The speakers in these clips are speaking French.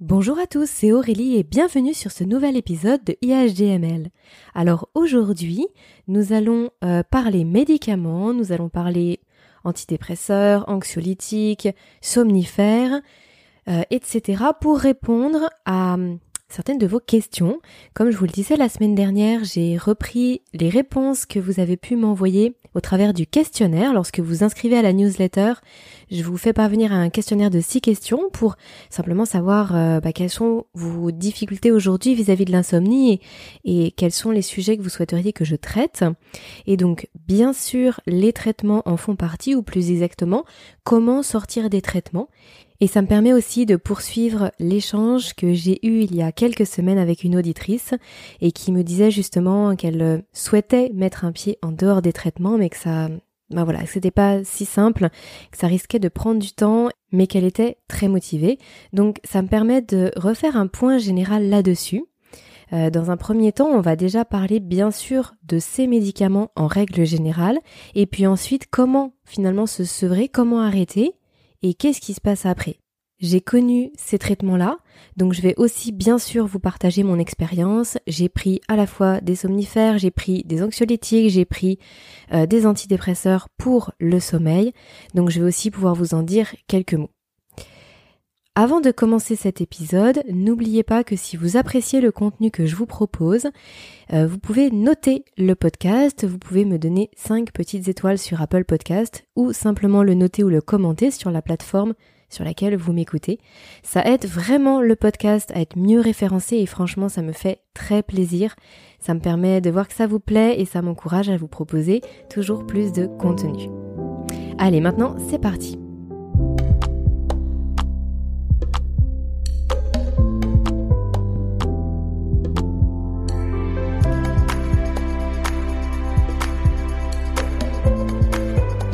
Bonjour à tous, c'est Aurélie et bienvenue sur ce nouvel épisode de IHDML. Alors aujourd'hui, nous allons euh, parler médicaments, nous allons parler antidépresseurs, anxiolytiques, somnifères, euh, etc. pour répondre à certaines de vos questions. Comme je vous le disais la semaine dernière, j'ai repris les réponses que vous avez pu m'envoyer au travers du questionnaire. Lorsque vous inscrivez à la newsletter, je vous fais parvenir un questionnaire de six questions pour simplement savoir euh, bah, quelles sont vos difficultés aujourd'hui vis-à-vis de l'insomnie et, quels sont les sujets que vous souhaiteriez que je traite. Et donc, bien sûr, les traitements en font partie, ou plus exactement, comment sortir des traitements. Et ça me permet aussi de poursuivre l'échange que j'ai eu il y a quelques semaines avec une auditrice et qui me disait justement qu'elle souhaitait mettre un pied en dehors des traitements mais que ça ben voilà, c'était pas si simple, que ça risquait de prendre du temps, mais qu'elle était très motivée. Donc ça me permet de refaire un point général là-dessus. Euh, dans un premier temps, on va déjà parler bien sûr de ces médicaments en règle générale, et puis ensuite comment finalement se sevrer, comment arrêter, et qu'est-ce qui se passe après? J'ai connu ces traitements-là, donc je vais aussi bien sûr vous partager mon expérience. J'ai pris à la fois des somnifères, j'ai pris des anxiolytiques, j'ai pris euh, des antidépresseurs pour le sommeil, donc je vais aussi pouvoir vous en dire quelques mots. Avant de commencer cet épisode, n'oubliez pas que si vous appréciez le contenu que je vous propose, euh, vous pouvez noter le podcast, vous pouvez me donner 5 petites étoiles sur Apple Podcast ou simplement le noter ou le commenter sur la plateforme sur laquelle vous m'écoutez. Ça aide vraiment le podcast à être mieux référencé et franchement ça me fait très plaisir. Ça me permet de voir que ça vous plaît et ça m'encourage à vous proposer toujours plus de contenu. Allez maintenant c'est parti.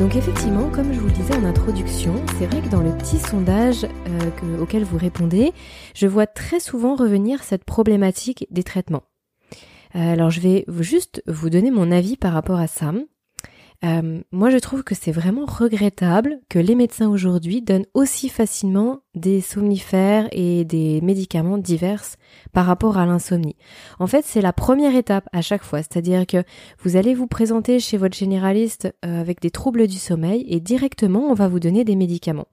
Donc effectivement, comme je vous le disais en introduction, c'est vrai que dans le petit sondage euh, auquel vous répondez, je vois très souvent revenir cette problématique des traitements. Euh, alors je vais juste vous donner mon avis par rapport à ça. Euh, moi, je trouve que c'est vraiment regrettable que les médecins aujourd'hui donnent aussi facilement des somnifères et des médicaments divers par rapport à l'insomnie. En fait, c'est la première étape à chaque fois, c'est-à-dire que vous allez vous présenter chez votre généraliste euh, avec des troubles du sommeil et directement on va vous donner des médicaments.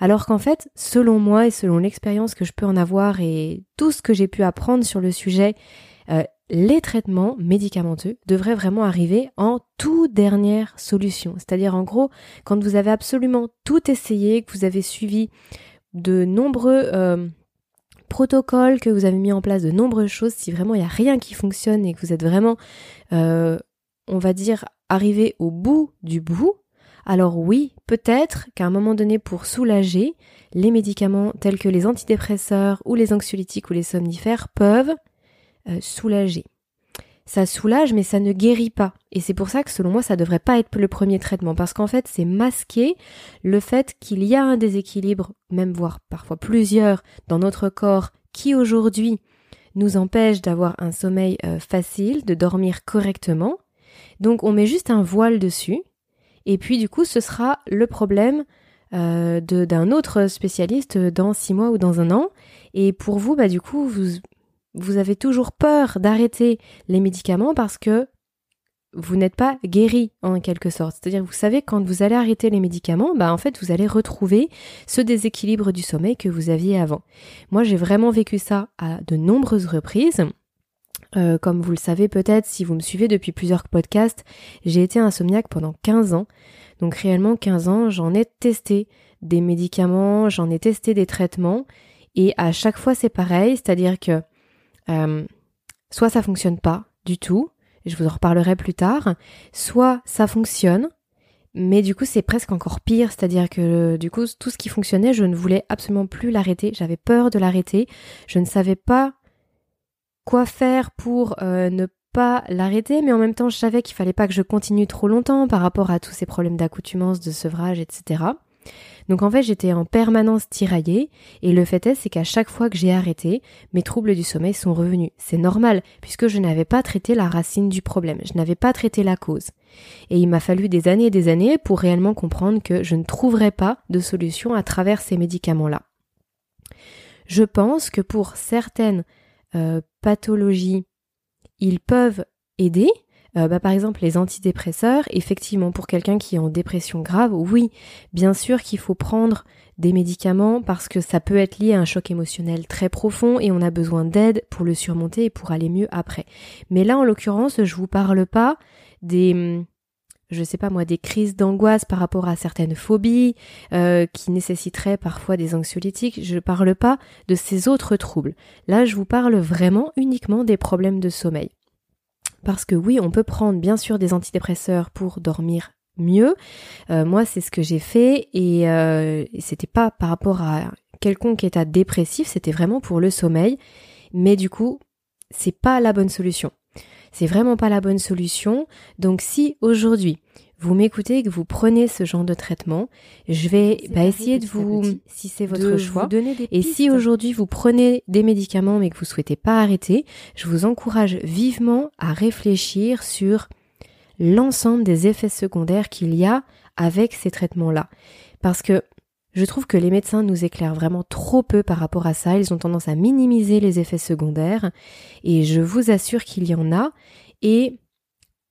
Alors qu'en fait, selon moi et selon l'expérience que je peux en avoir et tout ce que j'ai pu apprendre sur le sujet, euh, les traitements médicamenteux devraient vraiment arriver en toute dernière solution. C'est-à-dire en gros, quand vous avez absolument tout essayé, que vous avez suivi de nombreux euh, protocoles, que vous avez mis en place de nombreuses choses, si vraiment il n'y a rien qui fonctionne et que vous êtes vraiment, euh, on va dire, arrivé au bout du bout, alors oui, peut-être qu'à un moment donné, pour soulager, les médicaments tels que les antidépresseurs ou les anxiolytiques ou les somnifères peuvent soulager. Ça soulage, mais ça ne guérit pas. Et c'est pour ça que selon moi, ça devrait pas être le premier traitement, parce qu'en fait, c'est masquer le fait qu'il y a un déséquilibre, même voire parfois plusieurs, dans notre corps, qui aujourd'hui nous empêche d'avoir un sommeil euh, facile, de dormir correctement. Donc on met juste un voile dessus, et puis du coup, ce sera le problème euh, d'un autre spécialiste dans six mois ou dans un an. Et pour vous, bah du coup, vous vous avez toujours peur d'arrêter les médicaments parce que vous n'êtes pas guéri en quelque sorte. C'est-à-dire vous savez quand vous allez arrêter les médicaments, bah en fait vous allez retrouver ce déséquilibre du sommeil que vous aviez avant. Moi j'ai vraiment vécu ça à de nombreuses reprises. Euh, comme vous le savez peut-être si vous me suivez depuis plusieurs podcasts, j'ai été insomniaque pendant 15 ans. Donc réellement 15 ans, j'en ai testé des médicaments, j'en ai testé des traitements et à chaque fois c'est pareil, c'est-à-dire que euh, soit ça fonctionne pas du tout, je vous en reparlerai plus tard, soit ça fonctionne, mais du coup c'est presque encore pire, c'est-à-dire que du coup tout ce qui fonctionnait, je ne voulais absolument plus l'arrêter, j'avais peur de l'arrêter, je ne savais pas quoi faire pour euh, ne pas l'arrêter, mais en même temps je savais qu'il fallait pas que je continue trop longtemps par rapport à tous ces problèmes d'accoutumance, de sevrage, etc. Donc en fait, j'étais en permanence tiraillée et le fait est, c'est qu'à chaque fois que j'ai arrêté, mes troubles du sommeil sont revenus. C'est normal puisque je n'avais pas traité la racine du problème, je n'avais pas traité la cause. Et il m'a fallu des années et des années pour réellement comprendre que je ne trouverais pas de solution à travers ces médicaments-là. Je pense que pour certaines euh, pathologies, ils peuvent aider. Euh, bah, par exemple, les antidépresseurs, effectivement, pour quelqu'un qui est en dépression grave, oui, bien sûr qu'il faut prendre des médicaments parce que ça peut être lié à un choc émotionnel très profond et on a besoin d'aide pour le surmonter et pour aller mieux après. Mais là, en l'occurrence, je vous parle pas des, hum, je sais pas moi, des crises d'angoisse par rapport à certaines phobies euh, qui nécessiteraient parfois des anxiolytiques. Je parle pas de ces autres troubles. Là, je vous parle vraiment uniquement des problèmes de sommeil. Parce que oui, on peut prendre bien sûr des antidépresseurs pour dormir mieux. Euh, moi, c'est ce que j'ai fait et euh, c'était pas par rapport à quelconque état dépressif, c'était vraiment pour le sommeil. Mais du coup, c'est pas la bonne solution. C'est vraiment pas la bonne solution. Donc si aujourd'hui vous m'écoutez et que vous prenez ce genre de traitement, je vais bah, essayer de vous, si c'est votre choix, et si aujourd'hui vous prenez des médicaments mais que vous souhaitez pas arrêter, je vous encourage vivement à réfléchir sur l'ensemble des effets secondaires qu'il y a avec ces traitements-là. Parce que je trouve que les médecins nous éclairent vraiment trop peu par rapport à ça, ils ont tendance à minimiser les effets secondaires, et je vous assure qu'il y en a, et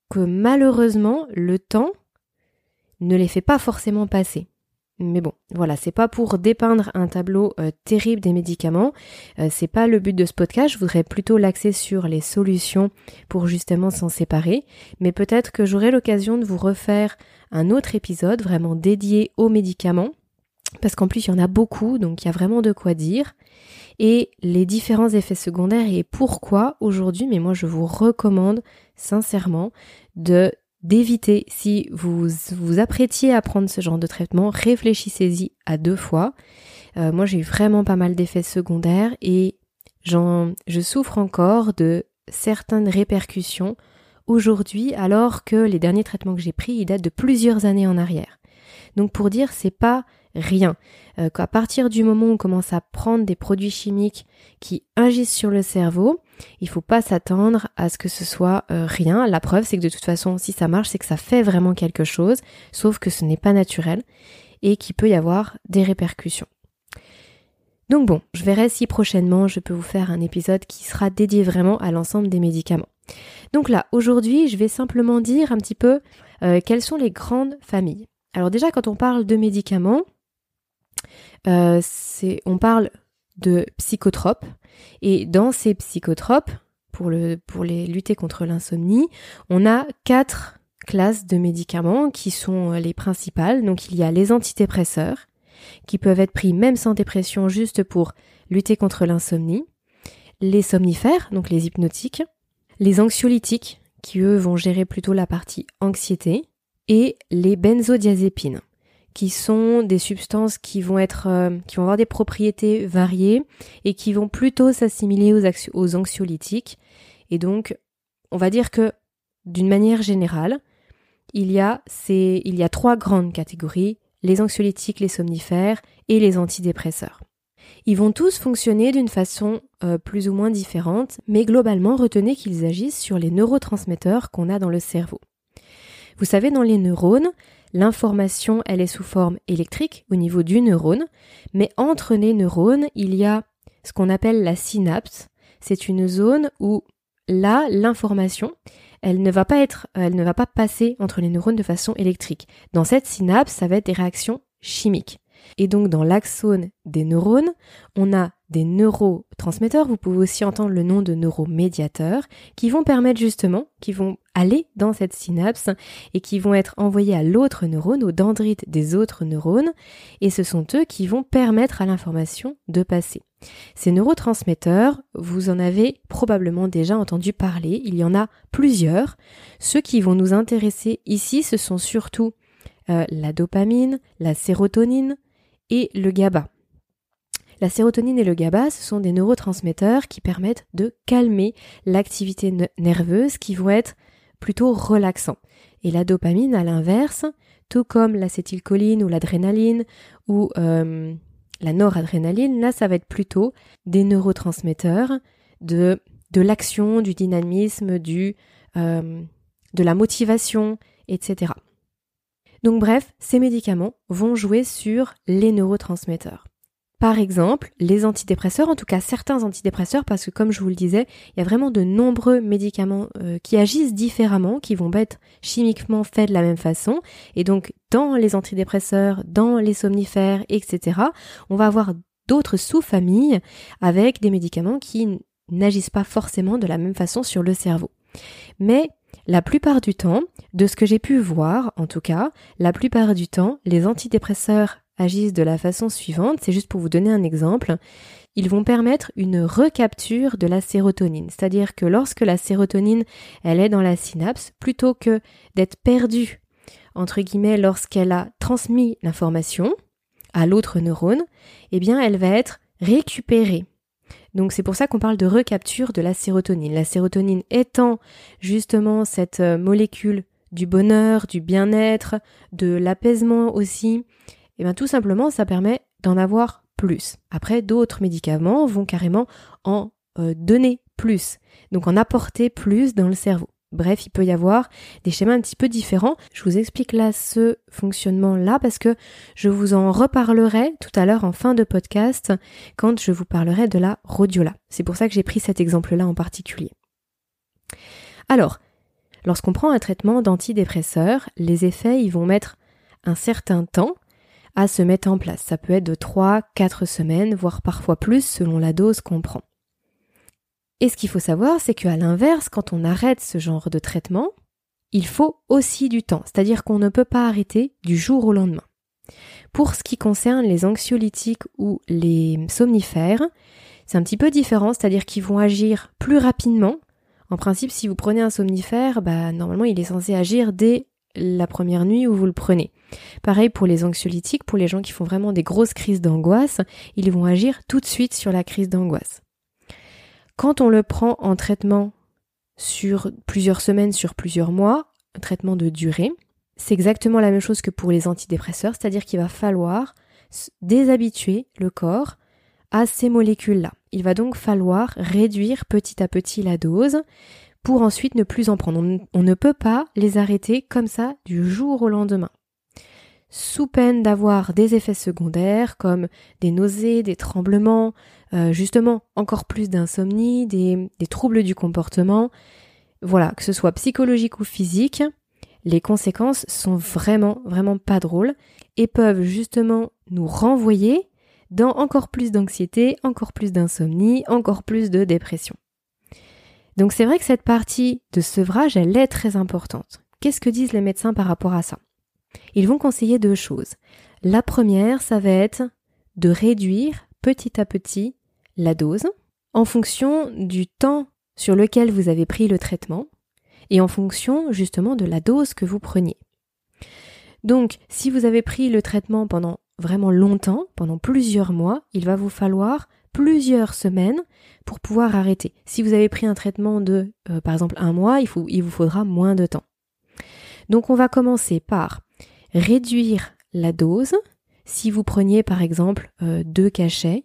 que malheureusement le temps ne les fait pas forcément passer. Mais bon, voilà, c'est pas pour dépeindre un tableau euh, terrible des médicaments, euh, c'est pas le but de ce podcast, je voudrais plutôt l'axer sur les solutions pour justement s'en séparer, mais peut-être que j'aurai l'occasion de vous refaire un autre épisode vraiment dédié aux médicaments, parce qu'en plus il y en a beaucoup, donc il y a vraiment de quoi dire, et les différents effets secondaires et pourquoi aujourd'hui, mais moi je vous recommande sincèrement de d'éviter, si vous vous apprêtiez à prendre ce genre de traitement, réfléchissez-y à deux fois. Euh, moi, j'ai eu vraiment pas mal d'effets secondaires et je souffre encore de certaines répercussions aujourd'hui, alors que les derniers traitements que j'ai pris, ils datent de plusieurs années en arrière. Donc, pour dire, c'est pas rien. Euh, qu'à partir du moment où on commence à prendre des produits chimiques qui agissent sur le cerveau, il faut pas s'attendre à ce que ce soit euh, rien. La preuve, c'est que de toute façon, si ça marche, c'est que ça fait vraiment quelque chose, sauf que ce n'est pas naturel et qu'il peut y avoir des répercussions. Donc bon, je verrai si prochainement je peux vous faire un épisode qui sera dédié vraiment à l'ensemble des médicaments. Donc là, aujourd'hui, je vais simplement dire un petit peu euh, quelles sont les grandes familles. Alors déjà, quand on parle de médicaments, euh, on parle de psychotropes. Et dans ces psychotropes, pour, pour les lutter contre l'insomnie, on a quatre classes de médicaments qui sont les principales. Donc il y a les antidépresseurs, qui peuvent être pris même sans dépression juste pour lutter contre l'insomnie, les somnifères, donc les hypnotiques, les anxiolytiques, qui eux vont gérer plutôt la partie anxiété, et les benzodiazépines qui sont des substances qui vont être euh, qui vont avoir des propriétés variées et qui vont plutôt s'assimiler aux, anxiolytiques et donc on va dire que d'une manière générale il y a ces, il y a trois grandes catégories les anxiolytiques, les somnifères et les antidépresseurs. Ils vont tous fonctionner d'une façon euh, plus ou moins différente, mais globalement retenez qu'ils agissent sur les neurotransmetteurs qu'on a dans le cerveau. Vous savez, dans les neurones, L'information, elle est sous forme électrique au niveau du neurone, mais entre les neurones, il y a ce qu'on appelle la synapse. C'est une zone où là, l'information, elle ne va pas être, elle ne va pas passer entre les neurones de façon électrique. Dans cette synapse, ça va être des réactions chimiques. Et donc dans l'axone des neurones, on a des neurotransmetteurs, vous pouvez aussi entendre le nom de neuromédiateurs, qui vont permettre justement, qui vont aller dans cette synapse et qui vont être envoyés à l'autre neurone, aux dendrites des autres neurones, et ce sont eux qui vont permettre à l'information de passer. Ces neurotransmetteurs, vous en avez probablement déjà entendu parler, il y en a plusieurs. Ceux qui vont nous intéresser ici, ce sont surtout euh, la dopamine, la sérotonine et le GABA. La sérotonine et le GABA, ce sont des neurotransmetteurs qui permettent de calmer l'activité nerveuse qui vont être plutôt relaxants. Et la dopamine, à l'inverse, tout comme l'acétylcholine ou l'adrénaline ou euh, la noradrénaline, là, ça va être plutôt des neurotransmetteurs de, l'action, du dynamisme, du, euh, de la motivation, etc. Donc bref, ces médicaments vont jouer sur les neurotransmetteurs. Par exemple, les antidépresseurs, en tout cas certains antidépresseurs, parce que comme je vous le disais, il y a vraiment de nombreux médicaments euh, qui agissent différemment, qui vont être chimiquement faits de la même façon. Et donc, dans les antidépresseurs, dans les somnifères, etc., on va avoir d'autres sous-familles avec des médicaments qui n'agissent pas forcément de la même façon sur le cerveau. Mais la plupart du temps, de ce que j'ai pu voir, en tout cas, la plupart du temps, les antidépresseurs agissent de la façon suivante, c'est juste pour vous donner un exemple, ils vont permettre une recapture de la sérotonine, c'est-à-dire que lorsque la sérotonine, elle est dans la synapse, plutôt que d'être perdue, entre guillemets, lorsqu'elle a transmis l'information à l'autre neurone, eh bien, elle va être récupérée. Donc c'est pour ça qu'on parle de recapture de la sérotonine. La sérotonine étant justement cette euh, molécule du bonheur, du bien-être, de l'apaisement aussi, et eh bien tout simplement ça permet d'en avoir plus. Après d'autres médicaments vont carrément en euh, donner plus, donc en apporter plus dans le cerveau. Bref, il peut y avoir des schémas un petit peu différents. Je vous explique là ce fonctionnement-là parce que je vous en reparlerai tout à l'heure en fin de podcast quand je vous parlerai de la rhodiola. C'est pour ça que j'ai pris cet exemple-là en particulier. Alors, lorsqu'on prend un traitement d'antidépresseur, les effets, ils vont mettre un certain temps à se mettre en place. Ça peut être de 3, 4 semaines, voire parfois plus selon la dose qu'on prend. Et ce qu'il faut savoir, c'est qu'à l'inverse, quand on arrête ce genre de traitement, il faut aussi du temps, c'est-à-dire qu'on ne peut pas arrêter du jour au lendemain. Pour ce qui concerne les anxiolytiques ou les somnifères, c'est un petit peu différent, c'est-à-dire qu'ils vont agir plus rapidement. En principe, si vous prenez un somnifère, bah, normalement, il est censé agir dès la première nuit où vous le prenez. Pareil pour les anxiolytiques, pour les gens qui font vraiment des grosses crises d'angoisse, ils vont agir tout de suite sur la crise d'angoisse. Quand on le prend en traitement sur plusieurs semaines, sur plusieurs mois, un traitement de durée, c'est exactement la même chose que pour les antidépresseurs, c'est-à-dire qu'il va falloir déshabituer le corps à ces molécules-là. Il va donc falloir réduire petit à petit la dose, pour ensuite ne plus en prendre. On, ne peut pas les arrêter comme ça du jour au lendemain. Sous peine d'avoir des effets secondaires comme des nausées, des tremblements, euh, justement encore plus d'insomnie, des, des troubles du comportement, voilà, que ce soit psychologique ou physique, les conséquences sont vraiment, vraiment pas drôles et peuvent justement nous renvoyer dans encore plus d'anxiété, encore plus d'insomnie, encore plus de dépression. Donc c'est vrai que cette partie de sevrage, elle est très importante. Qu'est-ce que disent les médecins par rapport à ça? Ils vont conseiller deux choses. La première, ça va être de réduire petit à petit la dose en fonction du temps sur lequel vous avez pris le traitement et en fonction justement de la dose que vous preniez. Donc, si vous avez pris le traitement pendant vraiment longtemps, pendant plusieurs mois, il va vous falloir plusieurs semaines pour pouvoir arrêter. Si vous avez pris un traitement de, euh, par exemple, un mois, il, vous faudra moins de temps. Donc on va commencer par réduire la dose. Si vous preniez par exemple euh, deux cachets,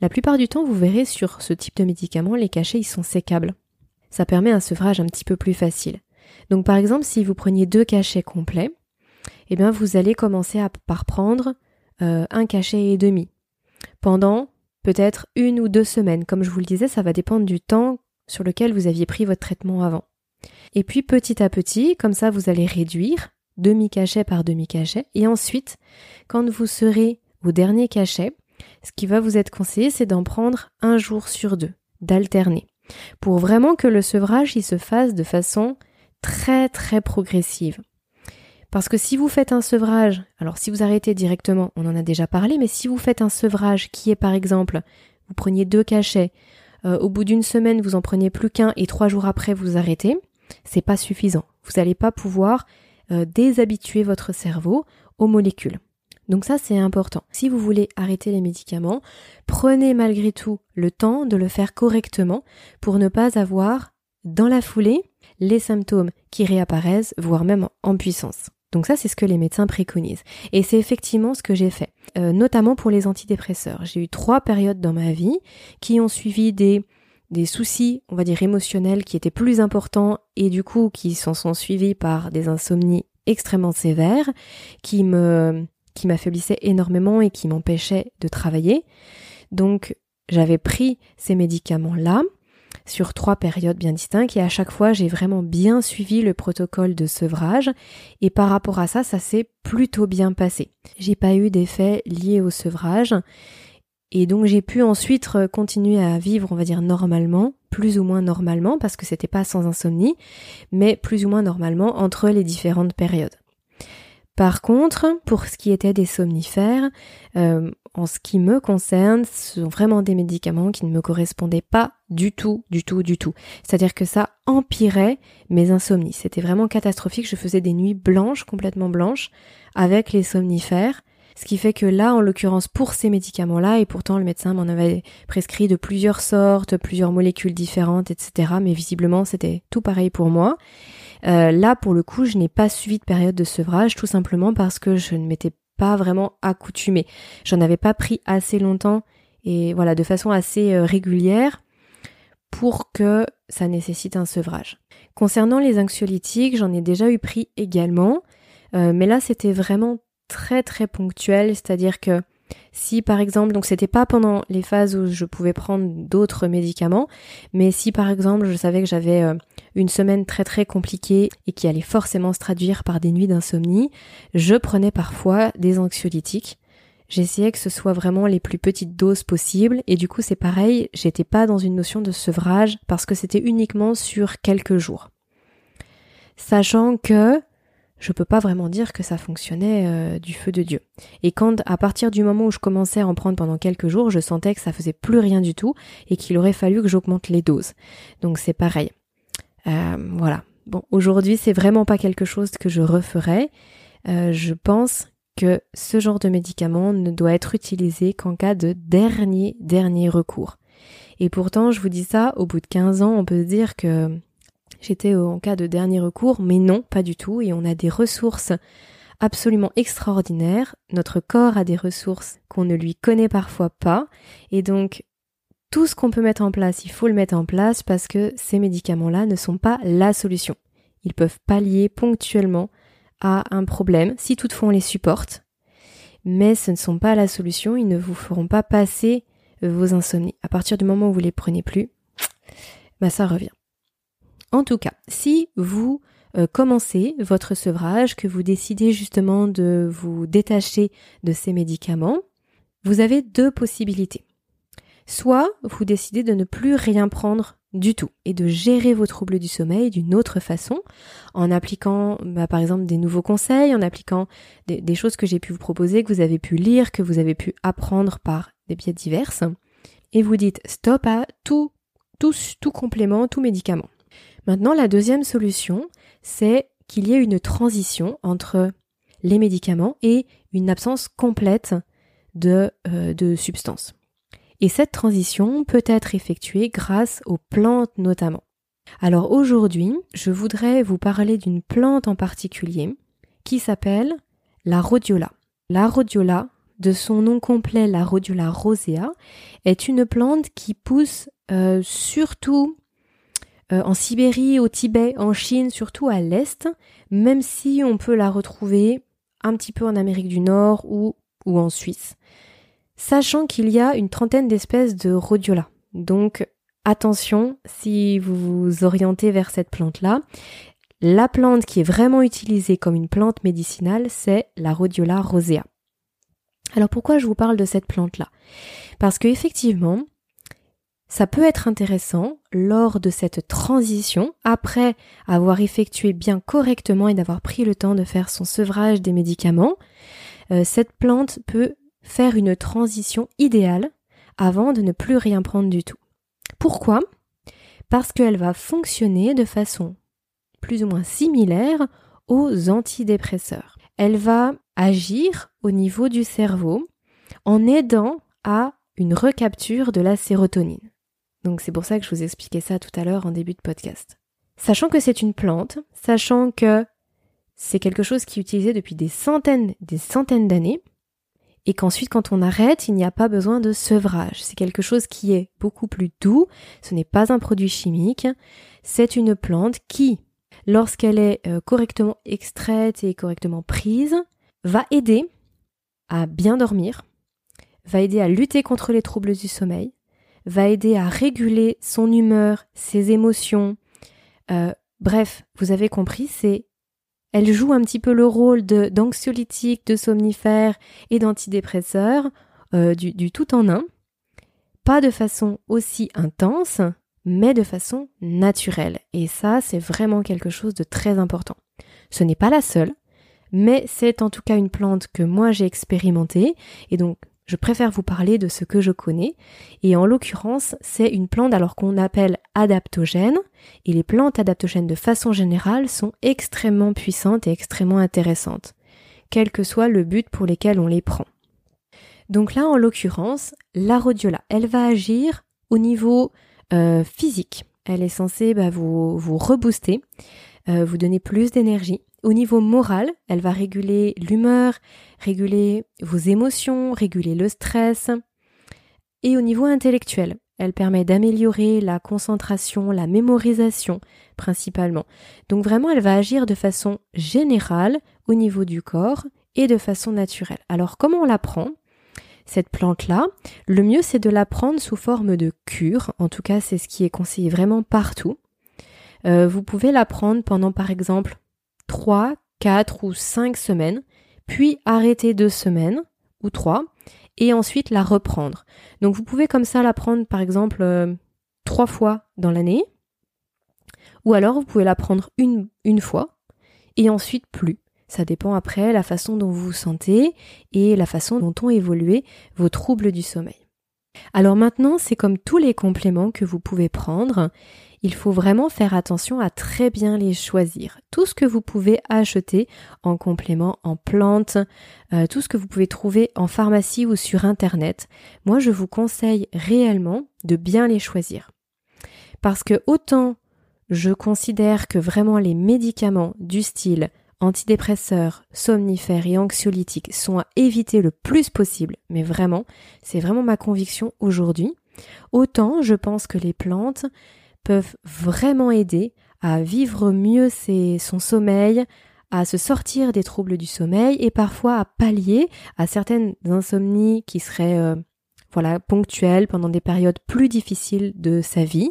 la plupart du temps vous verrez sur ce type de médicament, les cachets ils sont sécables. Ça permet un sevrage un petit peu plus facile. Donc par exemple si vous preniez deux cachets complets, eh bien vous allez commencer à, par prendre euh, un cachet et demi pendant peut-être une ou deux semaines. Comme je vous le disais, ça va dépendre du temps sur lequel vous aviez pris votre traitement avant. Et puis petit à petit, comme ça, vous allez réduire demi-cachet par demi-cachet. Et ensuite, quand vous serez au dernier cachet, ce qui va vous être conseillé, c'est d'en prendre un jour sur deux, d'alterner. Pour vraiment que le sevrage il se fasse de façon très très progressive. Parce que si vous faites un sevrage, alors si vous arrêtez directement, on en a déjà parlé, mais si vous faites un sevrage qui est par exemple, vous preniez deux cachets, euh, au bout d'une semaine vous en prenez plus qu'un et trois jours après vous arrêtez, c'est pas suffisant. Vous n'allez pas pouvoir euh, déshabituer votre cerveau aux molécules. Donc ça c'est important. Si vous voulez arrêter les médicaments, prenez malgré tout le temps de le faire correctement pour ne pas avoir dans la foulée les symptômes qui réapparaissent, voire même en puissance. Donc ça, c'est ce que les médecins préconisent. Et c'est effectivement ce que j'ai fait, euh, notamment pour les antidépresseurs. J'ai eu trois périodes dans ma vie qui ont suivi des, des soucis, on va dire, émotionnels qui étaient plus importants et du coup qui s'en sont suivis par des insomnies extrêmement sévères, qui me qui m'affaiblissait énormément et qui m'empêchait de travailler. Donc j'avais pris ces médicaments-là sur trois périodes bien distinctes et à chaque fois j'ai vraiment bien suivi le protocole de sevrage et par rapport à ça ça s'est plutôt bien passé. J'ai pas eu d'effets liés au sevrage et donc j'ai pu ensuite continuer à vivre on va dire normalement, plus ou moins normalement parce que c'était pas sans insomnie, mais plus ou moins normalement entre les différentes périodes. Par contre, pour ce qui était des somnifères, euh, en ce qui me concerne, ce sont vraiment des médicaments qui ne me correspondaient pas du tout, du tout, du tout. C'est-à-dire que ça empirait mes insomnies. C'était vraiment catastrophique. Je faisais des nuits blanches, complètement blanches, avec les somnifères. Ce qui fait que là, en l'occurrence, pour ces médicaments-là, et pourtant le médecin m'en avait prescrit de plusieurs sortes, plusieurs molécules différentes, etc. Mais visiblement, c'était tout pareil pour moi. Euh, là, pour le coup, je n'ai pas suivi de période de sevrage, tout simplement parce que je ne m'étais pas vraiment accoutumée. J'en avais pas pris assez longtemps et voilà, de façon assez euh, régulière pour que ça nécessite un sevrage. Concernant les anxiolytiques, j'en ai déjà eu pris également, euh, mais là c'était vraiment très très ponctuel, c'est-à-dire que si par exemple, donc c'était pas pendant les phases où je pouvais prendre d'autres médicaments, mais si par exemple je savais que j'avais euh, une semaine très très compliquée et qui allait forcément se traduire par des nuits d'insomnie, je prenais parfois des anxiolytiques. J'essayais que ce soit vraiment les plus petites doses possibles et du coup c'est pareil, j'étais pas dans une notion de sevrage parce que c'était uniquement sur quelques jours. Sachant que je peux pas vraiment dire que ça fonctionnait euh, du feu de Dieu. Et quand, à partir du moment où je commençais à en prendre pendant quelques jours, je sentais que ça faisait plus rien du tout et qu'il aurait fallu que j'augmente les doses. Donc c'est pareil. Euh, voilà. Bon, aujourd'hui, c'est vraiment pas quelque chose que je referais. Euh, je pense que ce genre de médicament ne doit être utilisé qu'en cas de dernier, dernier recours. Et pourtant, je vous dis ça, au bout de 15 ans, on peut se dire que j'étais en cas de dernier recours, mais non, pas du tout, et on a des ressources absolument extraordinaires. Notre corps a des ressources qu'on ne lui connaît parfois pas, et donc tout ce qu'on peut mettre en place, il faut le mettre en place parce que ces médicaments-là ne sont pas la solution. Ils peuvent pallier ponctuellement à un problème, si toutefois on les supporte, mais ce ne sont pas la solution, ils ne vous feront pas passer vos insomnies. À partir du moment où vous les prenez plus, bah ça revient. En tout cas, si vous euh, commencez votre sevrage, que vous décidez justement de vous détacher de ces médicaments, vous avez deux possibilités. Soit vous décidez de ne plus rien prendre du tout et de gérer vos troubles du sommeil d'une autre façon, en appliquant bah, par exemple des nouveaux conseils, en appliquant des, choses que j'ai pu vous proposer, que vous avez pu lire, que vous avez pu apprendre par des biais diverses, et vous dites stop à tout, tout, tout complément, tout médicament. Maintenant, la deuxième solution, c'est qu'il y ait une transition entre les médicaments et une absence complète de, euh, de substances. Et cette transition peut être effectuée grâce aux plantes notamment. Alors aujourd'hui, je voudrais vous parler d'une plante en particulier qui s'appelle la rhodiola. La rhodiola, de son nom complet la rhodiola rosea, est une plante qui pousse euh, surtout euh, en Sibérie, au Tibet, en Chine, surtout à l'Est, même si on peut la retrouver un petit peu en Amérique du Nord ou, ou en Suisse. Sachant qu'il y a une trentaine d'espèces de rhodiola. Donc attention si vous vous orientez vers cette plante-là. La plante qui est vraiment utilisée comme une plante médicinale, c'est la rhodiola rosea. Alors pourquoi je vous parle de cette plante-là? Parce que effectivement, ça peut être intéressant lors de cette transition, après avoir effectué bien correctement et d'avoir pris le temps de faire son sevrage des médicaments, euh, cette plante peut faire une transition idéale avant de ne plus rien prendre du tout. Pourquoi? Parce qu'elle va fonctionner de façon plus ou moins similaire aux antidépresseurs. Elle va agir au niveau du cerveau en aidant à une recapture de la sérotonine. Donc c'est pour ça que je vous expliquais ça tout à l'heure en début de podcast. Sachant que c'est une plante, sachant que c'est quelque chose qui est utilisé depuis des centaines, des centaines d'années, et qu'ensuite quand on arrête, il n'y a pas besoin de sevrage. C'est quelque chose qui est beaucoup plus doux, ce n'est pas un produit chimique, c'est une plante qui, lorsqu'elle est euh, correctement extraite et correctement prise, va aider à bien dormir, va aider à lutter contre les troubles du sommeil, va aider à réguler son humeur, ses émotions. Euh, bref, vous avez compris, c'est elle joue un petit peu le rôle d'anxiolytique, de somnifère et d'antidépresseur euh, du tout en un. Pas de façon aussi intense, mais de façon naturelle. Et ça, c'est vraiment quelque chose de très important. Ce n'est pas la seule, mais c'est en tout cas une plante que moi j'ai expérimentée, et donc je préfère vous parler de ce que je connais. Et en l'occurrence, c'est une plante alors qu'on appelle adaptogène. Et les plantes adaptogènes de façon générale sont extrêmement puissantes et extrêmement intéressantes, quel que soit le but pour lequel on les prend. Donc là, en l'occurrence, la rhodiola, elle va agir au niveau euh, physique. Elle est censée bah, vous, vous rebooster, euh, vous donner plus d'énergie. Au niveau moral, elle va réguler l'humeur, réguler vos émotions, réguler le stress. Et au niveau intellectuel, elle permet d'améliorer la concentration, la mémorisation principalement. Donc vraiment, elle va agir de façon générale au niveau du corps et de façon naturelle. Alors comment on la prend cette plante-là, le mieux c'est de la prendre sous forme de cure, en tout cas c'est ce qui est conseillé vraiment partout. Euh, vous pouvez la prendre pendant par exemple 3, 4 ou 5 semaines, puis arrêter 2 semaines ou 3 et ensuite la reprendre. Donc vous pouvez comme ça la prendre par exemple euh, trois 3 fois dans l'année ou alors vous pouvez la prendre une, une fois et ensuite plus. Ça dépend après la façon dont vous vous sentez et la façon dont ont évolué vos troubles du sommeil. Alors maintenant, c'est comme tous les compléments que vous pouvez prendre, il faut vraiment faire attention à très bien les choisir. Tout ce que vous pouvez acheter en complément, en plantes, euh, tout ce que vous pouvez trouver en pharmacie ou sur Internet, moi je vous conseille réellement de bien les choisir. Parce que autant je considère que vraiment les médicaments du style antidépresseurs, somnifères et anxiolytiques sont à éviter le plus possible, mais vraiment, c'est vraiment ma conviction aujourd'hui, autant je pense que les plantes, peuvent vraiment aider à vivre mieux son sommeil, à se sortir des troubles du sommeil et parfois à pallier à certaines insomnies qui seraient euh, voilà ponctuelles pendant des périodes plus difficiles de sa vie.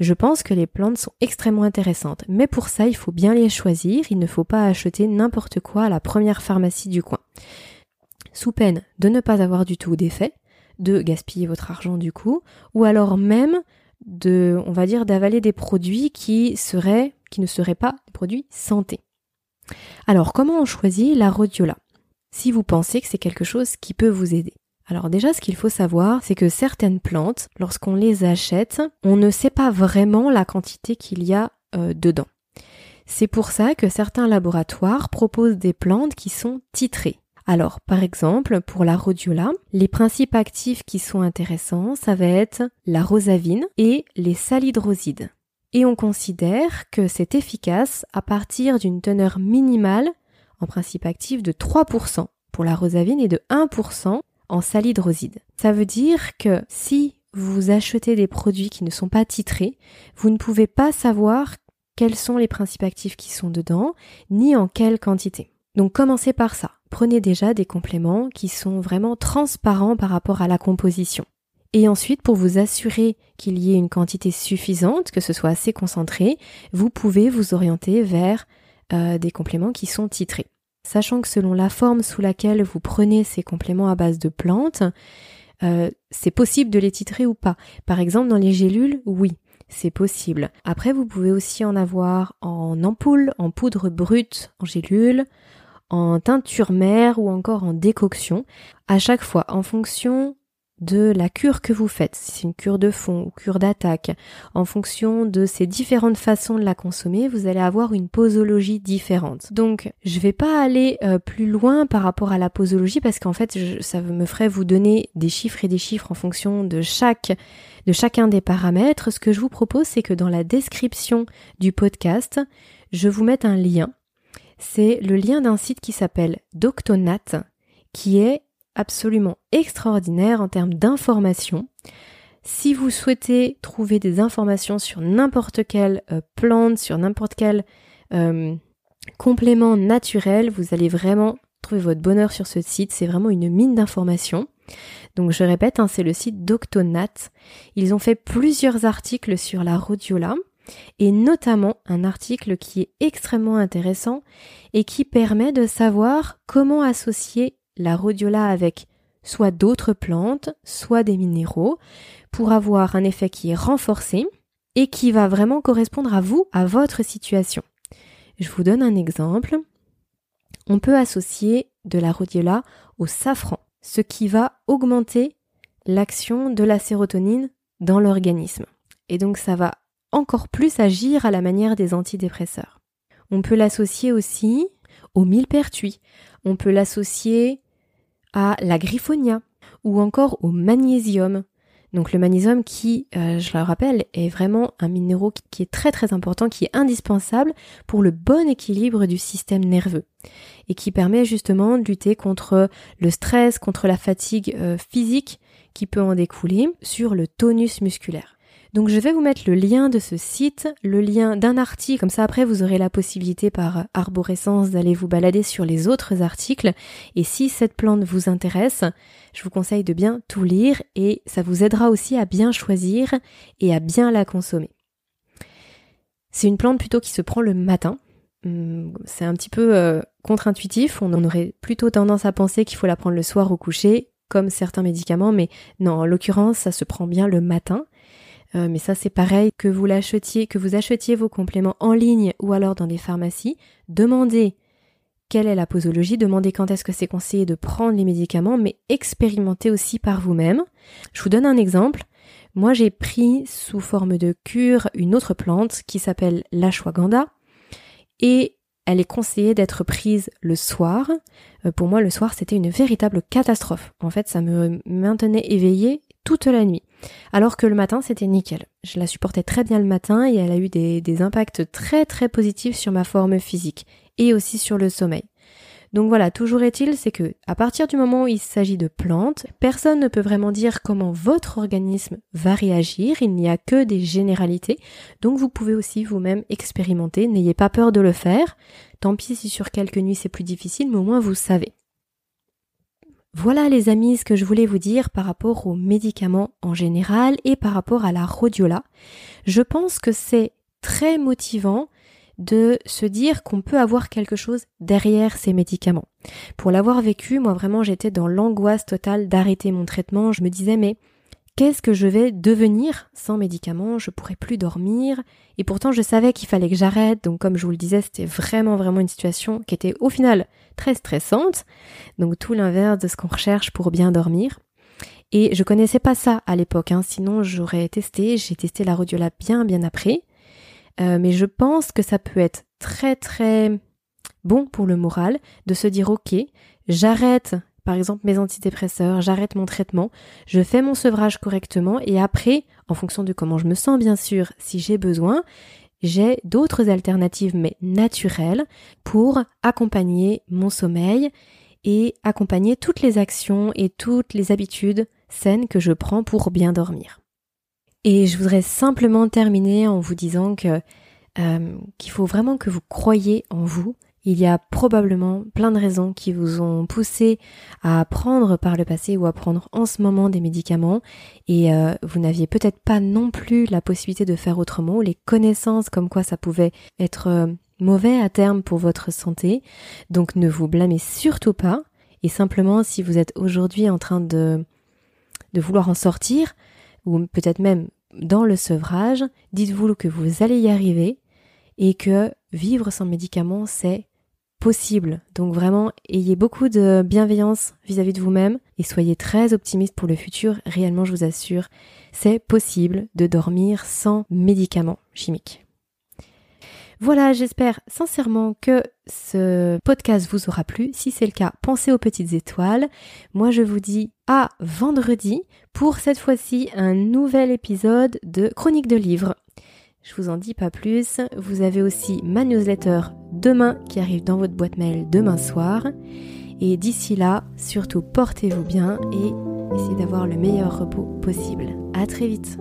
Je pense que les plantes sont extrêmement intéressantes, mais pour ça il faut bien les choisir, il ne faut pas acheter n'importe quoi à la première pharmacie du coin. Sous peine de ne pas avoir du tout d'effet, de gaspiller votre argent du coup, ou alors même de, on va dire, d'avaler des produits qui seraient, qui ne seraient pas des produits santé. Alors, comment on choisit la rhodiola Si vous pensez que c'est quelque chose qui peut vous aider? Alors déjà, ce qu'il faut savoir, c'est que certaines plantes, lorsqu'on les achète, on ne sait pas vraiment la quantité qu'il y a euh, dedans. C'est pour ça que certains laboratoires proposent des plantes qui sont titrées. Alors, par exemple, pour la rhodiola, les principes actifs qui sont intéressants, ça va être la rosavine et les salidrosides. Et on considère que c'est efficace à partir d'une teneur minimale en principe actif de 3% pour la rosavine et de 1% en salidroside. Ça veut dire que si vous achetez des produits qui ne sont pas titrés, vous ne pouvez pas savoir quels sont les principes actifs qui sont dedans, ni en quelle quantité. Donc commencez par ça. Prenez déjà des compléments qui sont vraiment transparents par rapport à la composition. Et ensuite, pour vous assurer qu'il y ait une quantité suffisante, que ce soit assez concentré, vous pouvez vous orienter vers euh, des compléments qui sont titrés. Sachant que selon la forme sous laquelle vous prenez ces compléments à base de plantes, euh, c'est possible de les titrer ou pas. Par exemple, dans les gélules, oui, c'est possible. Après, vous pouvez aussi en avoir en ampoule, en poudre brute, en gélule, en teinture mère ou encore en décoction, à chaque fois en fonction de la cure que vous faites, si c'est une cure de fond ou cure d'attaque, en fonction de ces différentes façons de la consommer, vous allez avoir une posologie différente. Donc, je vais pas aller euh, plus loin par rapport à la posologie parce qu'en fait, ça me ferait vous donner des chiffres et des chiffres en fonction de chaque de chacun des paramètres. Ce que je vous propose, c'est que dans la description du podcast, je vous mette un lien c'est le lien d'un site qui s'appelle Doctonat, qui est absolument extraordinaire en termes d'informations. Si vous souhaitez trouver des informations sur n'importe quelle euh, plante, sur n'importe quel euh, complément naturel, vous allez vraiment Trouvez votre bonheur sur ce site, c'est vraiment une mine d'informations. Donc je répète, hein, c'est le site d'Octonat. Ils ont fait plusieurs articles sur la rhodiola et notamment un article qui est extrêmement intéressant et qui permet de savoir comment associer la rhodiola avec soit d'autres plantes, soit des minéraux, pour avoir un effet qui est renforcé et qui va vraiment correspondre à vous, à votre situation. Je vous donne un exemple. On peut associer de la rhodiola au safran, ce qui va augmenter l'action de la sérotonine dans l'organisme. Et donc ça va encore plus agir à la manière des antidépresseurs. On peut l'associer aussi au millepertuis. On peut l'associer à la griffonia ou encore au magnésium. Donc le magnésium qui, euh, je le rappelle, est vraiment un minéraux qui est très très important, qui est indispensable pour le bon équilibre du système nerveux et qui permet justement de lutter contre le stress, contre la fatigue euh, physique qui peut en découler sur le tonus musculaire. Donc je vais vous mettre le lien de ce site, le lien d'un article, comme ça après vous aurez la possibilité par arborescence d'aller vous balader sur les autres articles. Et si cette plante vous intéresse, je vous conseille de bien tout lire et ça vous aidera aussi à bien choisir et à bien la consommer. C'est une plante plutôt qui se prend le matin. Hum, c'est un petit peu euh, contre-intuitif, on en aurait plutôt tendance à penser qu'il faut la prendre le soir au coucher, comme certains médicaments, mais non, en l'occurrence, ça se prend bien le matin. Euh, mais ça c'est pareil que vous l'achetiez, que vous achetiez vos compléments en ligne ou alors dans des pharmacies, demandez quelle est la posologie, demandez quand est-ce que c'est conseillé de prendre les médicaments, mais expérimentez aussi par vous-même. Je vous donne un exemple. Moi j'ai pris sous forme de cure une autre plante qui s'appelle l'ashwagandha et elle est conseillée d'être prise le soir. Euh, pour moi, le soir, c'était une véritable catastrophe. En fait, ça me maintenait éveillée toute la nuit. Alors que le matin, c'était nickel. Je la supportais très bien le matin et elle a eu des, impacts très très positifs sur ma forme physique et aussi sur le sommeil. Donc voilà, toujours est-il, c'est que à partir du moment où il s'agit de plantes, personne ne peut vraiment dire comment votre organisme va réagir, il n'y a que des généralités, donc vous pouvez aussi vous-même expérimenter, n'ayez pas peur de le faire, tant pis si sur quelques nuits c'est plus difficile, mais au moins vous savez. Voilà les amis ce que je voulais vous dire par rapport aux médicaments en général et par rapport à la rhodiola. Je pense que c'est très motivant de se dire qu'on peut avoir quelque chose derrière ces médicaments. Pour l'avoir vécu, moi vraiment j'étais dans l'angoisse totale d'arrêter mon traitement. Je me disais mais Qu'est-ce que je vais devenir sans médicaments? Je pourrais plus dormir. Et pourtant, je savais qu'il fallait que j'arrête. Donc, comme je vous le disais, c'était vraiment, vraiment une situation qui était au final très stressante. Donc, tout l'inverse de ce qu'on recherche pour bien dormir. Et je connaissais pas ça à l'époque. Hein. Sinon, j'aurais testé. J'ai testé la rhodiola bien, bien après. Euh, mais je pense que ça peut être très, très bon pour le moral de se dire, OK, j'arrête par exemple mes antidépresseurs, j'arrête mon traitement, je fais mon sevrage correctement et après, en fonction de comment je me sens bien sûr, si j'ai besoin, j'ai d'autres alternatives mais naturelles pour accompagner mon sommeil et accompagner toutes les actions et toutes les habitudes saines que je prends pour bien dormir. Et je voudrais simplement terminer en vous disant euh, qu'il faut vraiment que vous croyez en vous, il y a probablement plein de raisons qui vous ont poussé à prendre par le passé ou à prendre en ce moment des médicaments et euh, vous n'aviez peut-être pas non plus la possibilité de faire autrement ou les connaissances comme quoi ça pouvait être euh, mauvais à terme pour votre santé. Donc ne vous blâmez surtout pas et simplement si vous êtes aujourd'hui en train de, de vouloir en sortir ou peut-être même dans le sevrage, dites-vous que vous allez y arriver et que vivre sans médicaments, c'est possible. Donc vraiment, ayez beaucoup de bienveillance vis-à-vis de vous-même et soyez très optimiste pour le futur. Réellement, je vous assure, c'est possible de dormir sans médicaments chimiques. Voilà, j'espère sincèrement que ce podcast vous aura plu. Si c'est le cas, pensez aux petites étoiles. Moi, je vous dis à vendredi pour cette fois-ci un nouvel épisode de Chronique de livres. Je vous en dis pas plus. Vous avez aussi ma newsletter demain qui arrive dans votre boîte mail demain soir. Et d'ici là, surtout portez-vous bien et essayez d'avoir le meilleur repos possible. À très vite.